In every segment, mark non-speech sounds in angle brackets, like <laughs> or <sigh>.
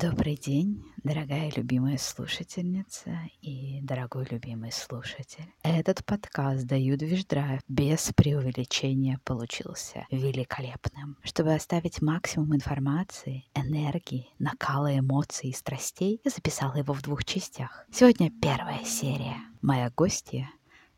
Добрый день, дорогая любимая слушательница и дорогой любимый слушатель. Этот подкаст «Даю движдрайв» без преувеличения получился великолепным. Чтобы оставить максимум информации, энергии, накала эмоций и страстей, я записала его в двух частях. Сегодня первая серия. Моя гостья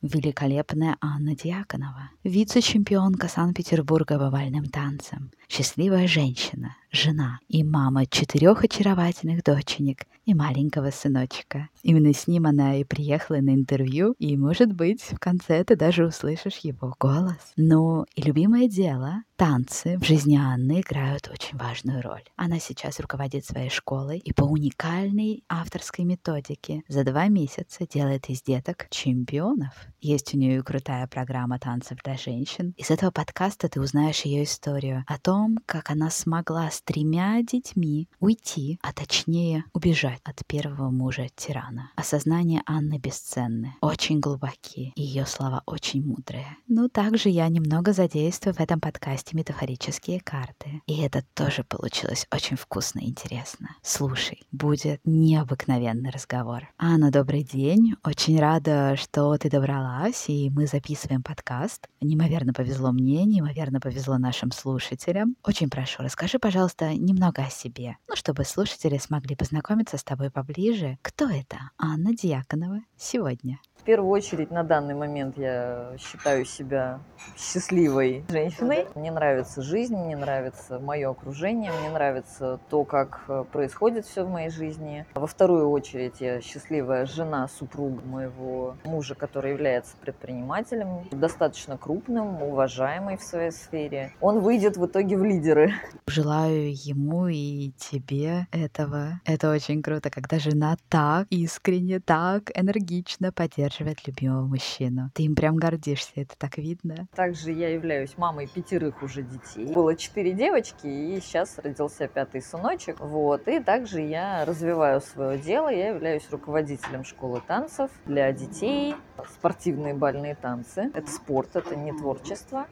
великолепная Анна Дьяконова, вице-чемпионка Санкт-Петербурга по бальным танцам, счастливая женщина, жена и мама четырех очаровательных доченек и маленького сыночка. Именно с ним она и приехала на интервью, и, может быть, в конце ты даже услышишь его голос. Ну, и любимое дело — танцы в жизни Анны играют очень важную роль. Она сейчас руководит своей школой и по уникальной авторской методике за два месяца делает из деток чемпионов. Есть у нее и крутая программа танцев для женщин. Из этого подкаста ты узнаешь ее историю о том, как она смогла с тремя детьми уйти, а точнее убежать от первого мужа тирана. Осознание Анны бесценны, очень глубокие, и ее слова очень мудрые. Ну, также я немного задействую в этом подкасте метафорические карты. И это тоже получилось очень вкусно и интересно. Слушай, будет необыкновенный разговор. Анна, добрый день. Очень рада, что ты добралась, и мы записываем подкаст. Неимоверно повезло мне, неимоверно повезло нашим слушателям. Очень прошу, расскажи, пожалуйста, пожалуйста, немного о себе, ну, чтобы слушатели смогли познакомиться с тобой поближе. Кто это Анна Дьяконова сегодня? В первую очередь на данный момент я считаю себя счастливой женщиной. Мне нравится жизнь, мне нравится мое окружение, мне нравится то, как э, происходит все в моей жизни. Во вторую очередь я счастливая жена, супруга моего мужа, который является предпринимателем, достаточно крупным, уважаемый в своей сфере. Он выйдет в итоге в лидеры. Желаю ему и тебе этого. Это очень круто, когда жена так искренне, так энергично поддерживает поддерживает любимого мужчину. Ты им прям гордишься, это так видно. Также я являюсь мамой пятерых уже детей. Было четыре девочки, и сейчас родился пятый сыночек. Вот. И также я развиваю свое дело. Я являюсь руководителем школы танцев для детей. Спортивные бальные танцы. Это спорт, это не творчество.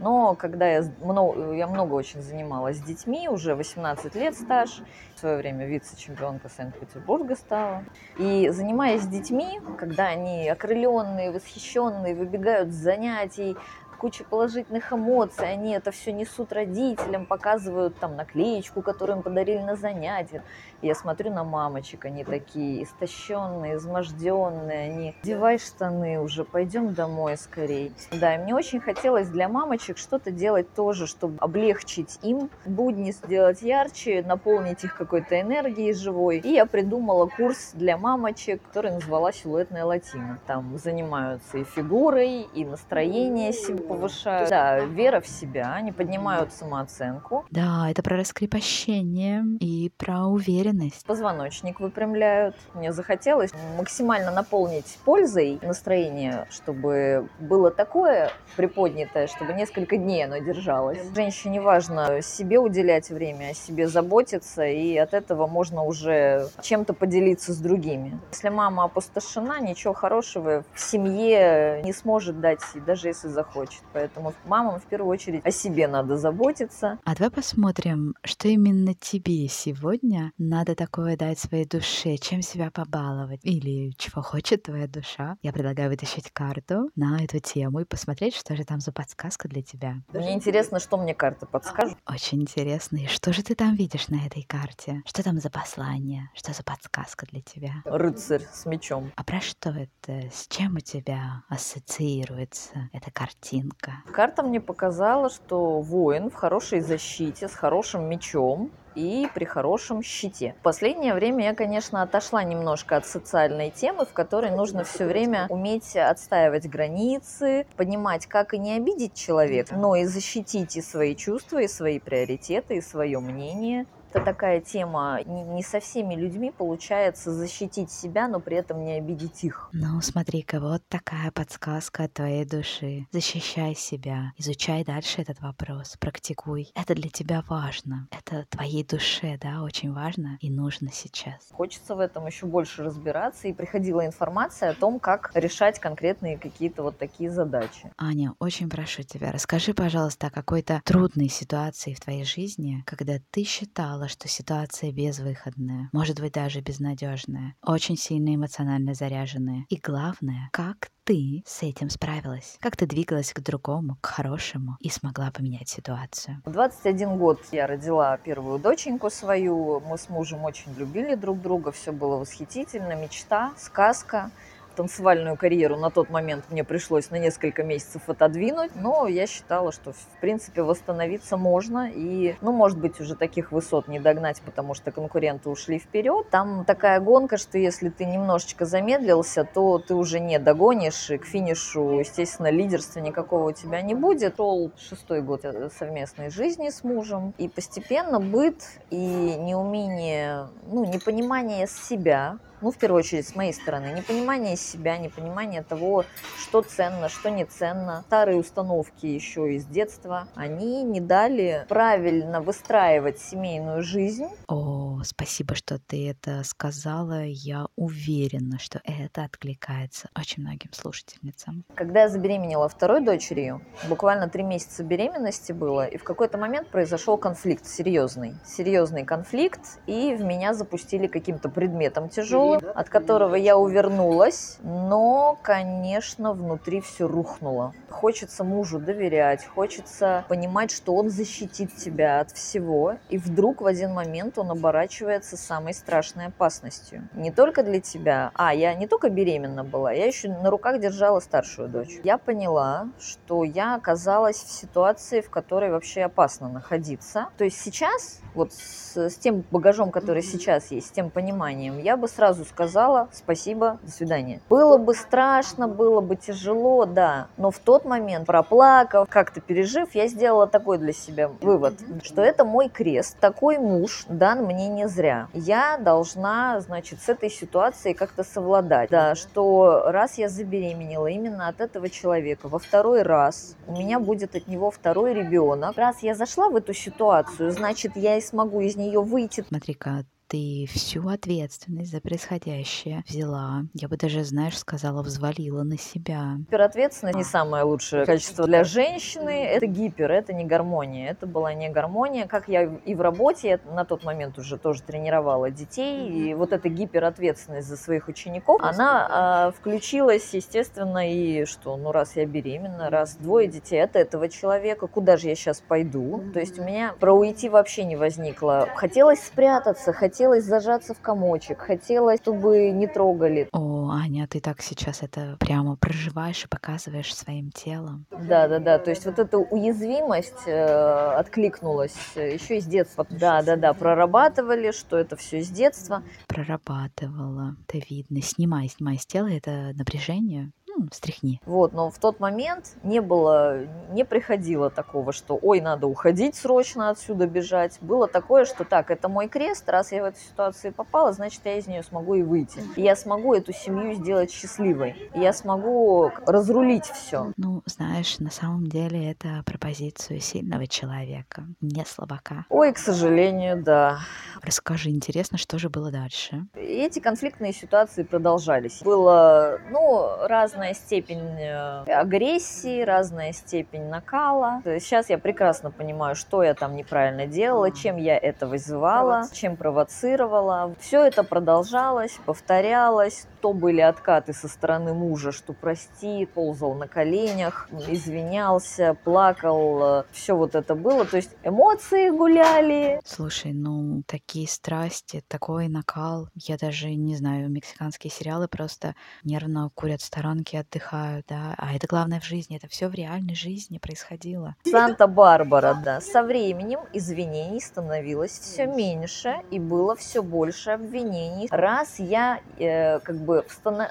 Но когда я много, я много очень занималась с детьми, уже 18 лет стаж, в свое время вице-чемпионка Санкт-Петербурга стала. И занимаясь с детьми, когда они окрыленные, восхищенные, выбегают с занятий, куча положительных эмоций, они это все несут родителям, показывают там наклеечку, которую им подарили на занятиях. И я смотрю на мамочек, они такие истощенные, изможденные, они девай штаны уже, пойдем домой скорей. Да, и мне очень хотелось для мамочек что-то делать тоже, чтобы облегчить им будни, сделать ярче, наполнить их какой-то энергией живой. И я придумала курс для мамочек, который назвала «Силуэтная латина». Там занимаются и фигурой, и настроение себе повышают. Да, вера в себя, они поднимают самооценку. Да, это про раскрепощение и про уверенность. Позвоночник выпрямляют. Мне захотелось максимально наполнить пользой настроение, чтобы было такое приподнятое, чтобы несколько дней оно держалось. Женщине важно себе уделять время, о себе заботиться, и от этого можно уже чем-то поделиться с другими. Если мама опустошена, ничего хорошего в семье не сможет дать, даже если захочет значит. Поэтому мамам в первую очередь о себе надо заботиться. А давай посмотрим, что именно тебе сегодня надо такое дать своей душе, чем себя побаловать или чего хочет твоя душа. Я предлагаю вытащить карту на эту тему и посмотреть, что же там за подсказка для тебя. Мне интересно, что мне карта подскажет. Очень интересно. И что же ты там видишь на этой карте? Что там за послание? Что за подсказка для тебя? Рыцарь с мечом. А про что это? С чем у тебя ассоциируется эта картина? Картинка. Карта мне показала, что воин в хорошей защите, с хорошим мечом, и при хорошем щите. В последнее время я, конечно, отошла немножко от социальной темы, в которой нужно все время уметь отстаивать границы, понимать, как и не обидеть человека, но и защитить и свои чувства, и свои приоритеты, и свое мнение это такая тема, не со всеми людьми получается защитить себя, но при этом не обидеть их. Ну, смотри-ка, вот такая подсказка от твоей души. Защищай себя, изучай дальше этот вопрос, практикуй. Это для тебя важно, это твоей душе, да, очень важно и нужно сейчас. Хочется в этом еще больше разбираться, и приходила информация о том, как решать конкретные какие-то вот такие задачи. Аня, очень прошу тебя, расскажи, пожалуйста, о какой-то трудной ситуации в твоей жизни, когда ты считала, сказала, что ситуация безвыходная, может быть даже безнадежная, очень сильно эмоционально заряженная. И главное, как ты с этим справилась? Как ты двигалась к другому, к хорошему и смогла поменять ситуацию? В 21 год я родила первую доченьку свою. Мы с мужем очень любили друг друга. Все было восхитительно. Мечта, сказка танцевальную карьеру на тот момент мне пришлось на несколько месяцев отодвинуть, но я считала, что в принципе восстановиться можно и, ну, может быть, уже таких высот не догнать, потому что конкуренты ушли вперед. Там такая гонка, что если ты немножечко замедлился, то ты уже не догонишь, и к финишу, естественно, лидерства никакого у тебя не будет. Шел шестой год э, совместной жизни с мужем, и постепенно быт и неумение, ну, непонимание себя, ну, в первую очередь, с моей стороны, непонимание себя, непонимание того, что ценно, что не ценно. Старые установки еще из детства, они не дали правильно выстраивать семейную жизнь. О, спасибо, что ты это сказала. Я уверена, что это откликается очень многим слушательницам. Когда я забеременела второй дочерью, буквально три месяца беременности было, и в какой-то момент произошел конфликт серьезный. Серьезный конфликт, и в меня запустили каким-то предметом тяжелым, от которого я увернулась, но, конечно, внутри все рухнуло. Хочется мужу доверять, хочется понимать, что он защитит тебя от всего, и вдруг в один момент он оборачивается самой страшной опасностью. Не только для тебя, а я не только беременна была, я еще на руках держала старшую дочь. Я поняла, что я оказалась в ситуации, в которой вообще опасно находиться. То есть сейчас, вот с, с тем багажом, который сейчас есть, с тем пониманием, я бы сразу сказала спасибо, до свидания. Было бы страшно, было бы тяжело, да, но в тот момент, проплакав, как-то пережив, я сделала такой для себя вывод, что это мой крест, такой муж дан мне не зря. Я должна, значит, с этой ситуацией как-то совладать, да, что раз я забеременела именно от этого человека, во второй раз у меня будет от него второй ребенок, раз я зашла в эту ситуацию, значит, я смогу из нее выйти. Смотри-ка, ты всю ответственность за происходящее взяла, я бы даже, знаешь, сказала, взвалила на себя. Гиперответственность не самое лучшее качество для женщины. Это гипер, это не гармония. Это была не гармония. Как я и в работе, я на тот момент уже тоже тренировала детей. И вот эта гиперответственность за своих учеников, она а, включилась, естественно, и что, ну раз я беременна, раз двое детей от этого человека, куда же я сейчас пойду? То есть у меня про уйти вообще не возникло. Хотелось спрятаться, хотелось хотелось зажаться в комочек, хотелось, чтобы не трогали. О, Аня, ты так сейчас это прямо проживаешь и показываешь своим телом. Да, да, да. То есть вот эта уязвимость э, откликнулась еще из детства. Да, да, да. Прорабатывали, что это все из детства. Прорабатывала. Это видно. Снимай, снимай с тела это напряжение встряхни. Вот, но в тот момент не было, не приходило такого, что ой, надо уходить срочно отсюда бежать. Было такое, что так, это мой крест, раз я в эту ситуацию попала, значит, я из нее смогу и выйти. И я смогу эту семью сделать счастливой. И я смогу разрулить все. Ну, знаешь, на самом деле это про позицию сильного человека, не слабака. Ой, к сожалению, да. Расскажи, интересно, что же было дальше? И эти конфликтные ситуации продолжались. Было, ну, разное разная степень э, агрессии, разная степень накала. Сейчас я прекрасно понимаю, что я там неправильно делала, чем я это вызывала, чем провоцировала. Все это продолжалось, повторялось. То были откаты со стороны мужа, что прости, ползал на коленях, извинялся, плакал. Все вот это было. То есть эмоции гуляли. Слушай, ну такие страсти, такой накал. Я даже не знаю, мексиканские сериалы просто нервно курят сторонки отдыхают, да, а это главное в жизни, это все в реальной жизни происходило. Санта-Барбара, да. Со временем извинений становилось все меньше и было все больше обвинений. Раз я э, как бы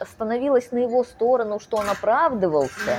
становилась на его сторону, что он оправдывался,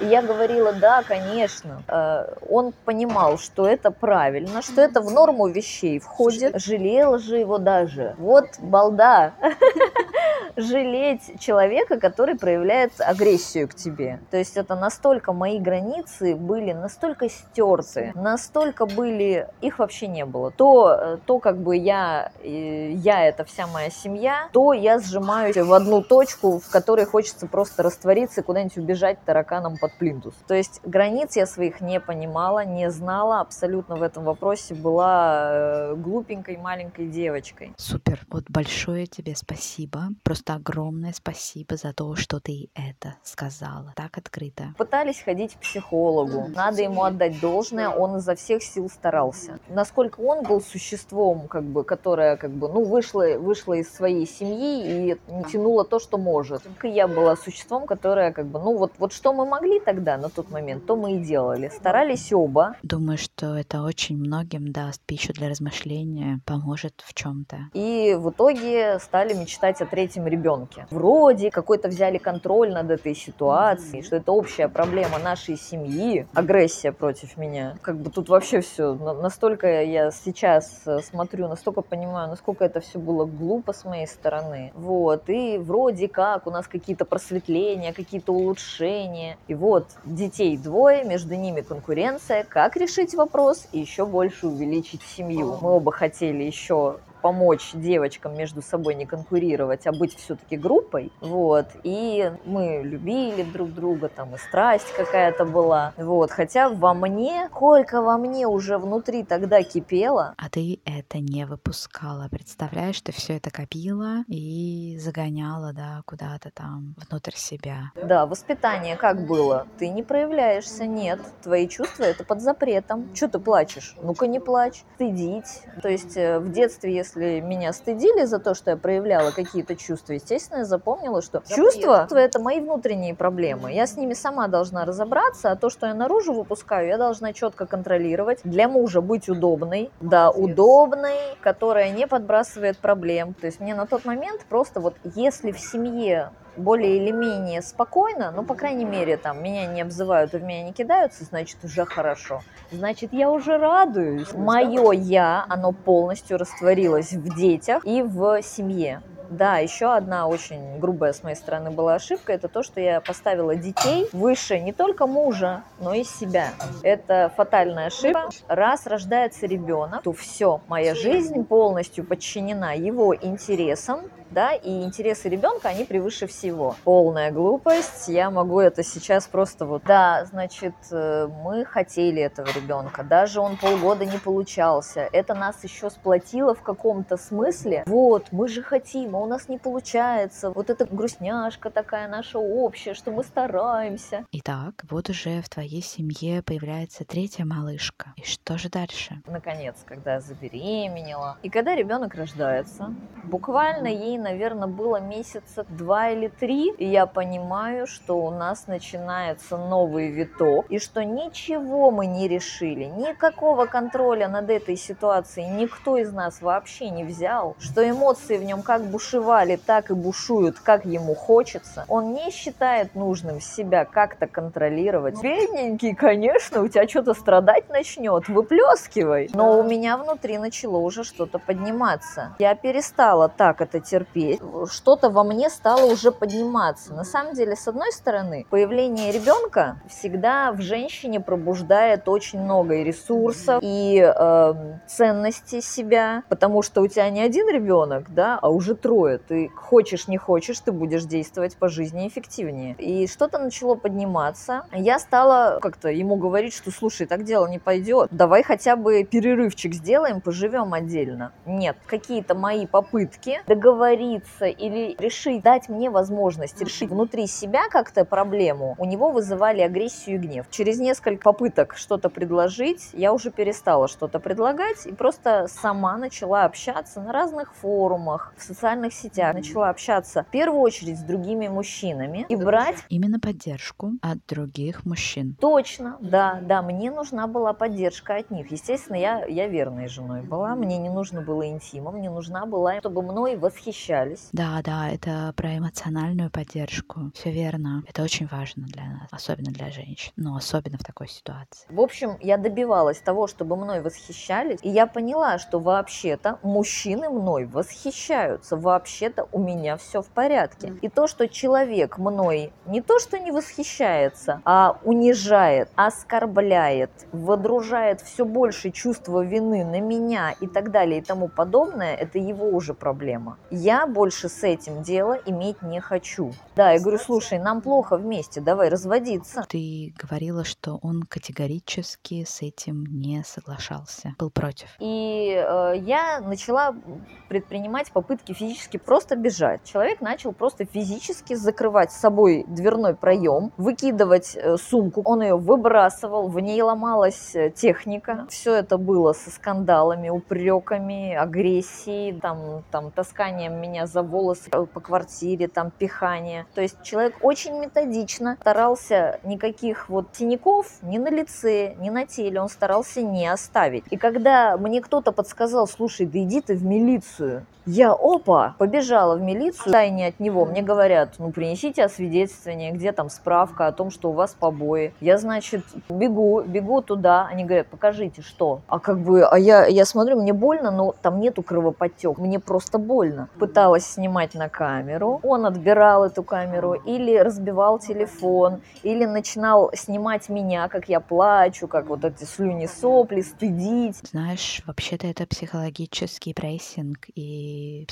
и я говорила, да, конечно, э, он понимал, что это правильно, что это в норму вещей входит, жалела же его даже. Вот балда. <laughs> жалеть человека, который проявляет агрессию к тебе. То есть это настолько мои границы были настолько стерты, настолько были, их вообще не было. То, то как бы я, я это вся моя семья, то я сжимаюсь в одну точку, в которой хочется просто раствориться, куда-нибудь убежать тараканом под плинтус. То есть границ я своих не понимала, не знала, абсолютно в этом вопросе была э, глупенькой маленькой девочкой. Супер. Вот большое тебе спасибо. Просто огромное спасибо за то, что ты это сказала. Так открыто. Пытались ходить к психологу. Надо ему отдать должное, он изо всех сил старался. Насколько он был существом, как бы, которое как бы, ну, вышло, вышло из своей семьи и тянуло то, что может. И я была существом, которое как бы, ну, вот, вот что мы могли тогда на тот момент, то мы и делали. Старались оба. Думаю, что это очень многим даст пищу для размышления, поможет в чем-то. И в итоге стали мечтать о третьем ребенке. Вроде какой-то взяли контроль над этой ситуацией, что это общая проблема нашей семьи, агрессия против меня. Как бы тут вообще все, настолько я сейчас э, смотрю, настолько понимаю, насколько это все было глупо с моей стороны. Вот, и вроде как у нас какие-то просветления, какие-то улучшения. И вот детей двое, между ними конкуренция. Как решить вопрос и еще больше увеличить семью? Мы оба хотели еще помочь девочкам между собой не конкурировать, а быть все-таки группой. Вот. И мы любили друг друга, там и страсть какая-то была. Вот. Хотя во мне, сколько во мне уже внутри тогда кипело. А ты это не выпускала. Представляешь, ты все это копила и загоняла, да, куда-то там внутрь себя. Да, воспитание как было? Ты не проявляешься, нет. Твои чувства это под запретом. Что ты плачешь? Ну-ка не плачь. Стыдить. То есть э, в детстве, если если меня стыдили за то, что я проявляла какие-то чувства, естественно, я запомнила, что чувства — это мои внутренние проблемы. Я с ними сама должна разобраться, а то, что я наружу выпускаю, я должна четко контролировать. Для мужа быть удобной, да, удобной, которая не подбрасывает проблем. То есть мне на тот момент просто вот если в семье более или менее спокойно, ну, по крайней мере, там, меня не обзывают и в меня не кидаются, значит, уже хорошо. Значит, я уже радуюсь. Мое «я», оно полностью растворилось в детях и в семье. Да, еще одна очень грубая с моей стороны была ошибка, это то, что я поставила детей выше не только мужа, но и себя. Это фатальная ошибка. Раз рождается ребенок, то все, моя жизнь полностью подчинена его интересам, да, и интересы ребенка, они превыше всего. Полная глупость, я могу это сейчас просто вот, да, значит, э, мы хотели этого ребенка, даже он полгода не получался, это нас еще сплотило в каком-то смысле, вот, мы же хотим, у нас не получается, вот эта грустняшка такая наша общая, что мы стараемся. Итак, вот уже в твоей семье появляется третья малышка, и что же дальше? Наконец, когда я забеременела, и когда ребенок рождается, буквально ей наверное, было месяца два или три, и я понимаю, что у нас начинается новый виток, и что ничего мы не решили, никакого контроля над этой ситуацией никто из нас вообще не взял, что эмоции в нем как бушевали, так и бушуют, как ему хочется. Он не считает нужным себя как-то контролировать. Бедненький, конечно, у тебя что-то страдать начнет, выплескивай. Но у меня внутри начало уже что-то подниматься. Я перестала так это терпеть что-то во мне стало уже подниматься. На самом деле, с одной стороны, появление ребенка всегда в женщине пробуждает очень много и ресурсов, и э, ценности себя, потому что у тебя не один ребенок, да, а уже трое. Ты хочешь, не хочешь, ты будешь действовать по жизни эффективнее. И что-то начало подниматься. Я стала как-то ему говорить, что, слушай, так дело не пойдет. Давай хотя бы перерывчик сделаем, поживем отдельно. Нет, какие-то мои попытки договориться или решить, дать мне возможность решить внутри себя как-то проблему, у него вызывали агрессию и гнев. Через несколько попыток что-то предложить, я уже перестала что-то предлагать и просто сама начала общаться на разных форумах, в социальных сетях, начала общаться в первую очередь с другими мужчинами и брать именно поддержку от других мужчин. Точно, да, да, мне нужна была поддержка от них. Естественно, я, я верной женой была, мне не нужно было интима, мне нужна была, чтобы мной восхищались. Да, да, это про эмоциональную поддержку. Все верно. Это очень важно для нас, особенно для женщин, но особенно в такой ситуации. В общем, я добивалась того, чтобы мной восхищались, и я поняла, что вообще-то мужчины мной восхищаются. Вообще-то у меня все в порядке. И то, что человек мной не то, что не восхищается, а унижает, оскорбляет, водружает все больше чувства вины на меня и так далее и тому подобное, это его уже проблема. Я больше с этим дело иметь не хочу. Да, я говорю, слушай, нам плохо вместе, давай разводиться. Ты говорила, что он категорически с этим не соглашался, был против. И э, я начала предпринимать попытки физически просто бежать. Человек начал просто физически закрывать с собой дверной проем, выкидывать э, сумку. Он ее выбрасывал, в ней ломалась э, техника. Все это было со скандалами, упреками, агрессией, там, там, тасканием меня за волосы по квартире, там, пихание. То есть человек очень методично старался никаких вот синяков ни на лице, ни на теле он старался не оставить. И когда мне кто-то подсказал, слушай, да иди ты в милицию, я, опа, побежала в милицию, тайне от него. Мне говорят, ну, принесите освидетельствование, где там справка о том, что у вас побои. Я, значит, бегу, бегу туда. Они говорят, покажите, что. А как бы, а я, я смотрю, мне больно, но там нету кровоподтек. Мне просто больно. Пыталась снимать на камеру. Он отбирал эту камеру или разбивал телефон, или начинал снимать меня, как я плачу, как вот эти слюни сопли, стыдить. Знаешь, вообще-то это психологический прессинг и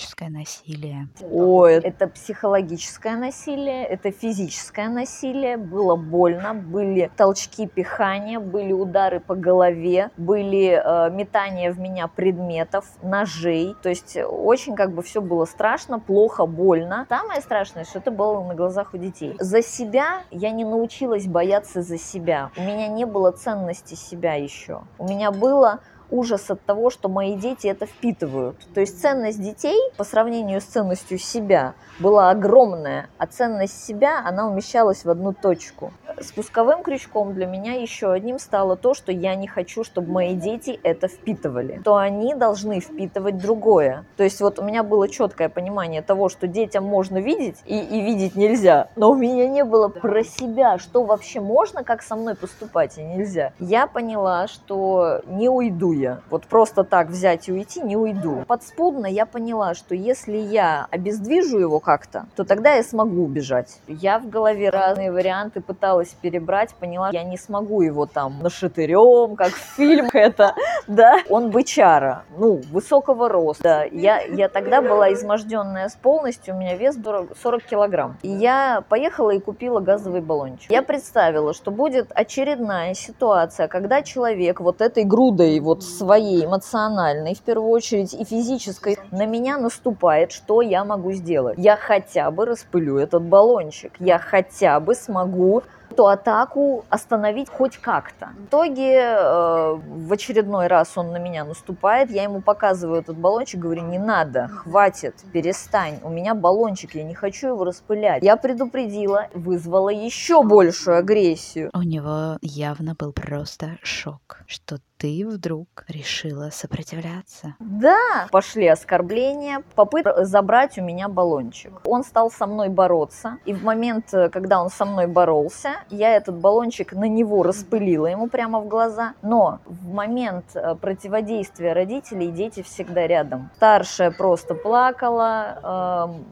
психологическое насилие. Ой, это психологическое насилие, это физическое насилие. Было больно, были толчки пихания, были удары по голове, были э, метания в меня предметов, ножей. То есть очень как бы все было страшно, плохо, больно. Самое страшное, что это было на глазах у детей. За себя я не научилась бояться за себя. У меня не было ценности себя еще. У меня было ужас от того, что мои дети это впитывают. То есть ценность детей по сравнению с ценностью себя была огромная, а ценность себя, она умещалась в одну точку. Спусковым крючком для меня еще одним стало то, что я не хочу, чтобы мои дети это впитывали. То они должны впитывать другое. То есть вот у меня было четкое понимание того, что детям можно видеть и, и видеть нельзя. Но у меня не было про себя, что вообще можно, как со мной поступать и нельзя. Я поняла, что не уйду я. Вот просто так взять и уйти не уйду. Подспудно я поняла, что если я обездвижу его как-то, то тогда я смогу убежать. Я в голове разные варианты пыталась перебрать, поняла, я не смогу его там нашатырем, как в фильмах это, да. Он бычара, ну, высокого роста. Я, я тогда была изможденная с полностью, у меня вес 40 килограмм. И я поехала и купила газовый баллончик. Я представила, что будет очередная ситуация, когда человек вот этой грудой вот своей эмоциональной, в первую очередь, и физической, на меня наступает, что я могу сделать? Я хотя бы распылю этот баллончик, я хотя бы смогу эту атаку остановить хоть как-то. В итоге э, в очередной раз он на меня наступает, я ему показываю этот баллончик, говорю, не надо, хватит, перестань, у меня баллончик, я не хочу его распылять. Я предупредила, вызвала еще большую агрессию. У него явно был просто шок, что ты вдруг решила сопротивляться. Да, пошли оскорбления, попытка забрать у меня баллончик. Он стал со мной бороться, и в момент, э, когда он со мной боролся, я этот баллончик на него распылила ему прямо в глаза. Но в момент э, противодействия родителей дети всегда рядом. Старшая просто плакала, эм,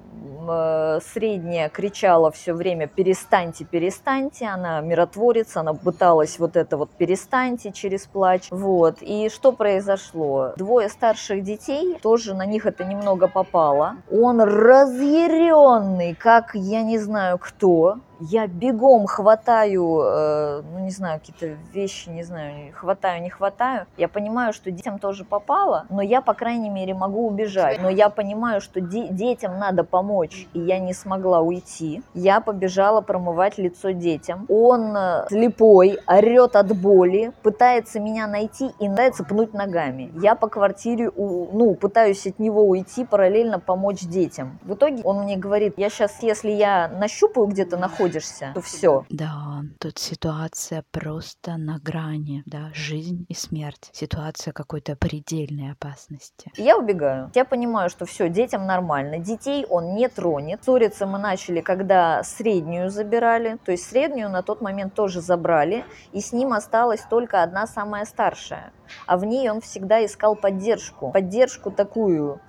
Э, средняя кричала все время «перестаньте, перестаньте», она миротворец, она пыталась вот это вот «перестаньте» через плач, вот. И что произошло? Двое старших детей, тоже на них это немного попало. Он разъяренный, как я не знаю кто, я бегом хватаю, э, ну не знаю, какие-то вещи, не знаю, хватаю, не хватаю. Я понимаю, что детям тоже попало, но я, по крайней мере, могу убежать. Но я понимаю, что де- детям надо помочь, и я не смогла уйти. Я побежала промывать лицо детям. Он э, слепой, орет от боли, пытается меня найти и пытается пнуть ногами. Я по квартире, ну, пытаюсь от него уйти, параллельно помочь детям. В итоге он мне говорит, я сейчас, если я нащупаю где-то находится, находишься, то все. Да, тут ситуация просто на грани, да, жизнь и смерть. Ситуация какой-то предельной опасности. Я убегаю. Я понимаю, что все, детям нормально. Детей он не тронет. Ссориться мы начали, когда среднюю забирали. То есть среднюю на тот момент тоже забрали. И с ним осталась только одна самая старшая. А в ней он всегда искал поддержку. Поддержку такую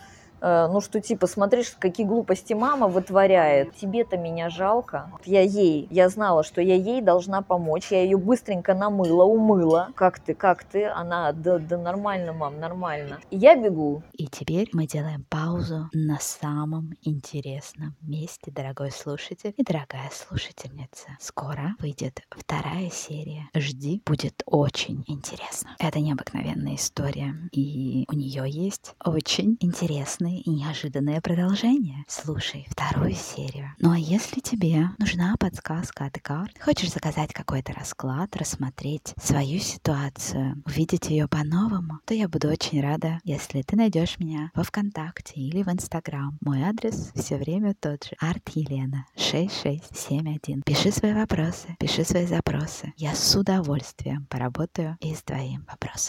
ну что типа, смотришь, какие глупости мама вытворяет, тебе-то меня жалко. Я ей, я знала, что я ей должна помочь, я ее быстренько намыла, умыла. Как ты, как ты? Она, да, да нормально, мам, нормально. И я бегу. И теперь мы делаем паузу на самом интересном месте, дорогой слушатель и дорогая слушательница. Скоро выйдет вторая серия. Жди, будет очень интересно. Это необыкновенная история, и у нее есть очень интересные и неожиданные продолжения. Слушай вторую серию. Ну а если тебе нужна подсказка от карт, хочешь заказать какой-то расклад, рассмотреть свою ситуацию, увидеть ее по-новому, то я буду очень рада, если ты найдешь меня во ВКонтакте или в Инстаграм. Мой адрес все время тот же. Арт Елена 6671. Пиши свои вопросы, пиши свои запросы. Я с удовольствием поработаю и с твоим вопросом.